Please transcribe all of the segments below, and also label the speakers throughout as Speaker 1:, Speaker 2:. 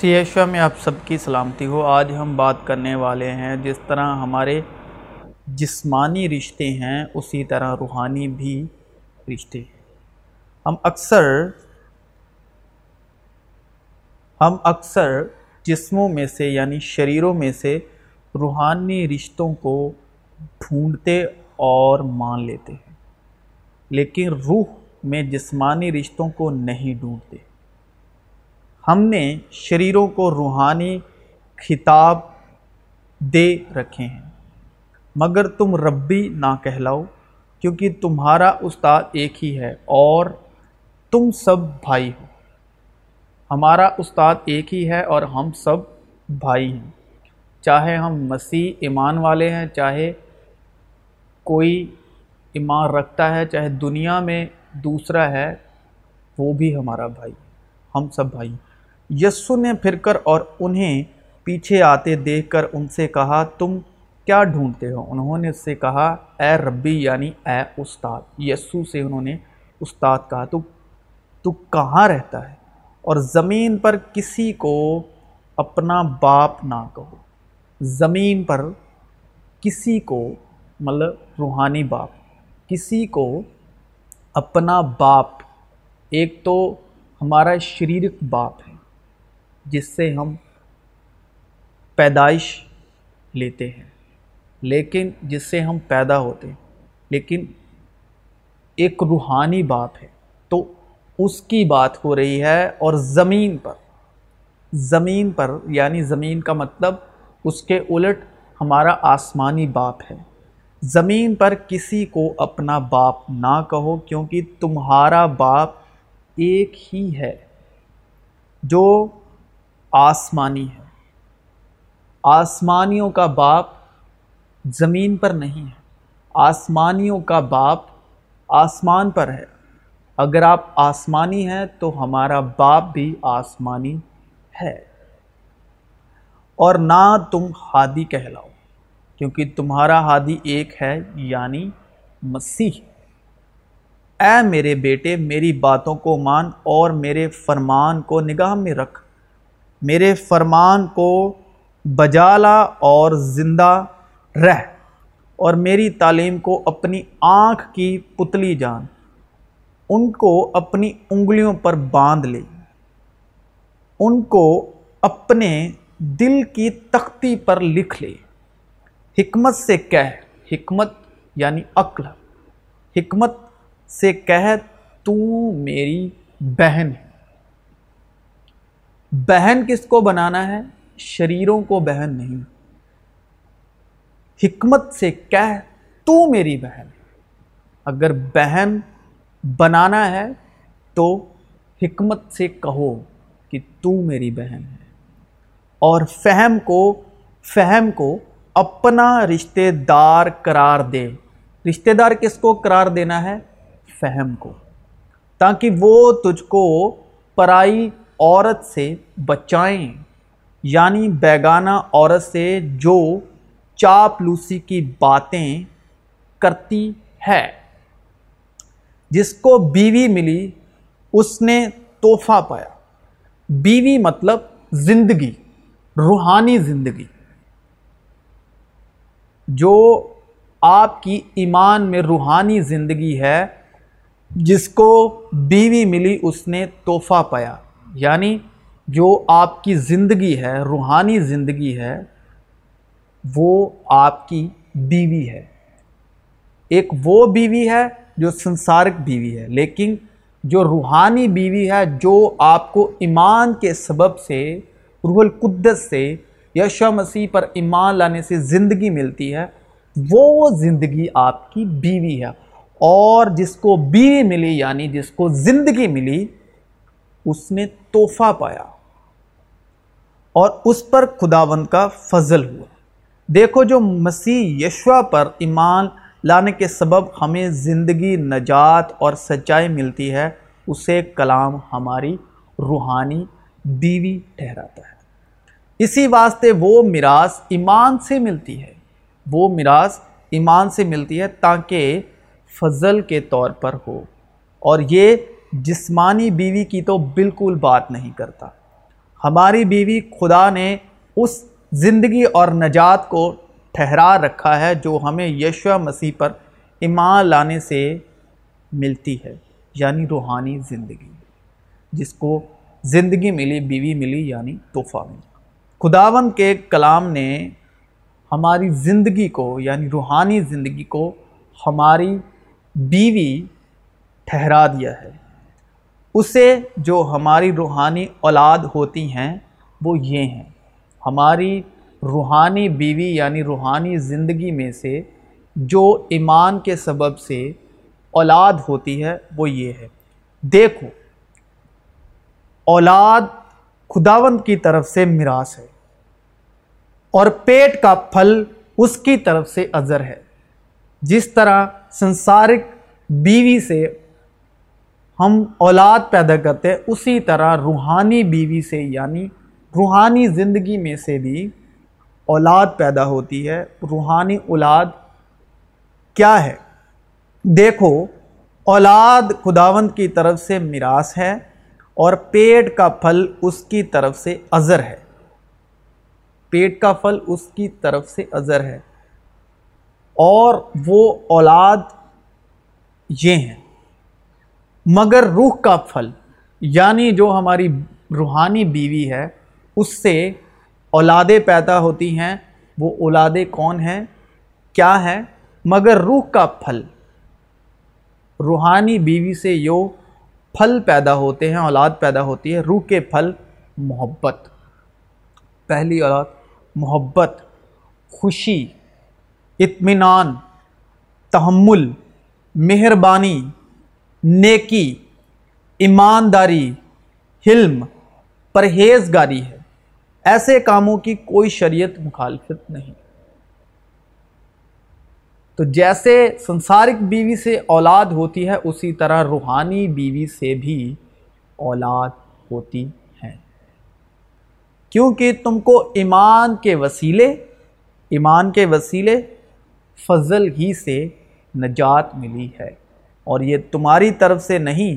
Speaker 1: سی سیشوا میں آپ سب کی سلامتی ہو۔ آج ہم بات کرنے والے ہیں جس طرح ہمارے جسمانی رشتے ہیں، اسی طرح روحانی بھی رشتے۔ ہیں ہم اکثر ہم اکثر جسموں میں سے یعنی شریروں میں سے روحانی رشتوں کو ڈھونڈتے اور مان لیتے ہیں، لیکن روح میں جسمانی رشتوں کو نہیں ڈھونڈتے۔ ہم نے شریروں کو روحانی خطاب دے رکھے ہیں۔ مگر تم ربی نہ کہلاؤ، کیونکہ تمہارا استاد ایک ہی ہے اور تم سب بھائی ہو۔ ہمارا استاد ایک ہی ہے اور ہم سب بھائی ہیں۔ چاہے ہم مسیح ایمان والے ہیں، چاہے کوئی ایمان رکھتا ہے، چاہے دنیا میں دوسرا ہے، وہ بھی ہمارا بھائی ہم سب بھائی ہیں۔ یسو نے پھر کر اور انہیں پیچھے آتے دیکھ کر ان سے کہا، تم کیا ڈھونڈتے ہو؟ انہوں نے اس سے کہا، اے ربی یعنی اے استاد۔ یسو سے انہوں نے استاد کہا، تو تو کہاں رہتا ہے؟ اور زمین پر کسی کو اپنا باپ نہ کہو۔ زمین پر کسی کو مطلب روحانی باپ، کسی کو اپنا باپ۔ ایک تو ہمارا شریرک باپ ہے۔ جس سے ہم پیدائش لیتے ہیں۔ لیکن جس سے ہم پیدا ہوتے ہیں۔ لیکن ایک روحانی باپ ہے۔ تو اس کی بات ہو رہی ہے اور زمین پر۔ زمین پر یعنی زمین کا مطلب اس کے الٹ ہمارا آسمانی باپ ہے۔ زمین پر کسی کو اپنا باپ نہ کہو، کیونکہ تمہارا باپ ایک ہی ہے۔ جو آسمانی ہے۔ آسمانیوں کا باپ زمین پر نہیں ہے۔ آسمانیوں کا باپ آسمان پر ہے۔ اگر آپ آسمانی ہیں تو ہمارا باپ بھی آسمانی ہے۔ اور نہ تم ہادی کہلاؤ، کیونکہ تمہارا ہادی ایک ہے یعنی مسیح۔ اے میرے بیٹے، میری باتوں کو مان اور میرے فرمان کو نگاہ میں رکھ۔ میرے فرمان کو بجالا اور زندہ رہ اور میری تعلیم کو اپنی آنکھ کی پتلی جان، ان کو اپنی انگلیوں پر باندھ لے، ان کو اپنے دل کی تختی پر لکھ لے۔ حکمت سے کہہ، حکمت یعنی عقل، حکمت سے کہہ تو میری بہن۔ ہے بہن کس کو بنانا ہے؟ شریروں کو بہن نہیں۔ حکمت سے کہہ تو میری بہن۔ اگر بہن بنانا ہے تو حکمت سے کہو کہ تو میری بہن ہے۔ اور فہم کو فہم کو اپنا رشتہ دار قرار دے۔ رشتہ دار کس کو قرار دینا ہے؟ فہم کو۔ تاکہ وہ تجھ کو پرائی عورت سے بچائیں۔ یعنی بیگانہ عورت سے جو چاپ لوسی کی باتیں کرتی ہے۔ جس کو بیوی ملی، اس نے تحفہ پایا۔ بیوی مطلب زندگی، روحانی زندگی۔ جو آپ کی ایمان میں روحانی زندگی ہے، جس کو بیوی ملی، اس نے تحفہ پایا۔ یعنی جو آپ کی زندگی ہے، روحانی زندگی ہے، وہ آپ کی بیوی ہے۔ ایک وہ بیوی ہے جو سنسارک بیوی ہے، لیکن جو روحانی بیوی ہے، جو آپ کو ایمان کے سبب سے، روح القدس سے یشو مسیح پر ایمان لانے سے زندگی ملتی ہے، وہ زندگی آپ کی بیوی ہے۔ اور جس کو بیوی ملی یعنی جس کو زندگی ملی اس نے تحفہ پایا اور اس پر خداوند کا فضل ہوا۔ دیکھو جو مسیح یشوا پر ایمان لانے کے سبب ہمیں زندگی نجات اور سچائی ملتی ہے، اسے کلام ہماری روحانی بیوی ٹھہراتا ہے۔ اسی واسطے وہ میراث ایمان سے ملتی ہے۔ وہ میراث ایمان سے ملتی ہے تاکہ فضل کے طور پر ہو۔ اور یہ جسمانی بیوی کی تو بالکل بات نہیں کرتا۔ ہماری بیوی خدا نے اس زندگی اور نجات کو ٹھہرا رکھا ہے جو ہمیں یشوع مسیح پر ایمان لانے سے ملتی ہے یعنی روحانی زندگی۔ جس کو زندگی ملی، بیوی ملی یعنی تحفہ ملی خداون کے کلام نے ہماری زندگی کو یعنی روحانی زندگی کو ہماری بیوی ٹھہرا دیا ہے۔ اسے جو ہماری روحانی اولاد ہوتی ہیں، وہ یہ ہیں۔ ہماری روحانی بیوی یعنی روحانی زندگی میں سے جو ایمان کے سبب سے اولاد ہوتی ہے، وہ یہ ہے۔ دیکھو، اولاد خداوند کی طرف سے میراث ہے اور پیٹ کا پھل اس کی طرف سے ازر ہے۔ جس طرح سنسارک بیوی سے ہم اولاد پیدا کرتے ہیں اسی طرح روحانی بیوی سے یعنی روحانی زندگی میں سے بھی اولاد پیدا ہوتی ہے۔ روحانی اولاد کیا ہے؟ دیکھو، اولاد خداوند کی طرف سے میراث ہے اور پیٹ کا پھل اس کی طرف سے ازر ہے۔ پیٹ کا پھل اس کی طرف سے ازر ہے۔ اور وہ اولاد یہ ہیں۔ مگر روح کا پھل یعنی جو ہماری روحانی بیوی ہے، اس سے اولادیں پیدا ہوتی ہیں۔ وہ اولادیں کون ہیں؟ کیا ہے مگر روح کا پھل۔ روحانی بیوی سے یو پھل پیدا ہوتے ہیں، اولاد پیدا ہوتی ہے، روح کے پھل محبت۔ پہلی اولاد، محبت، خوشی، اطمینان، تحمل، مہربانی۔ نیکی، ایمانداری، حلم، پرہیزگاری ہے۔ ایسے کاموں کی کوئی شریعت مخالفت نہیں۔ تو جیسے سنسارک بیوی سے اولاد ہوتی ہے، اسی طرح روحانی بیوی سے بھی اولاد ہوتی ہے۔ کیونکہ تم کو ایمان کے وسیلے، ایمان کے وسیلے فضل ہی سے نجات ملی ہے۔ اور یہ تمہاری طرف سے نہیں،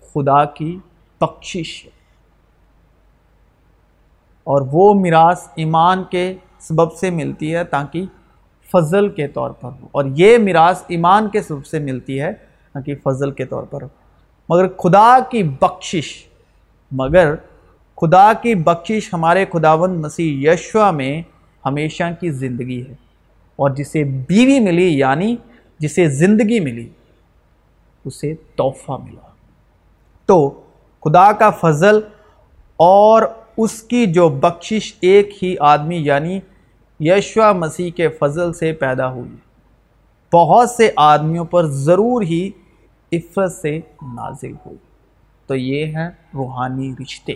Speaker 1: خدا کی بخشش ہے۔ اور وہ میراث ایمان کے سبب سے ملتی ہے تاکہ فضل کے طور پر ہو۔ اور یہ میراث ایمان کے سبب سے ملتی ہے تاکہ فضل کے طور پر ہو۔ مگر خدا کی بخشش، مگر خدا کی بخشش ہمارے خداوند مسیح یشوا میں ہمیشہ کی زندگی ہے۔ اور جسے بیوی ملی یعنی جسے زندگی ملی اسے تحفہ ملا۔ تو خدا کا فضل اور اس کی جو بخشش ایک ہی آدمی یعنی یشوا مسیح کے فضل سے پیدا ہوئی۔ بہت سے آدمیوں پر ضرور ہی عفرت سے نازل ہوئی۔ تو یہ ہیں روحانی رشتے۔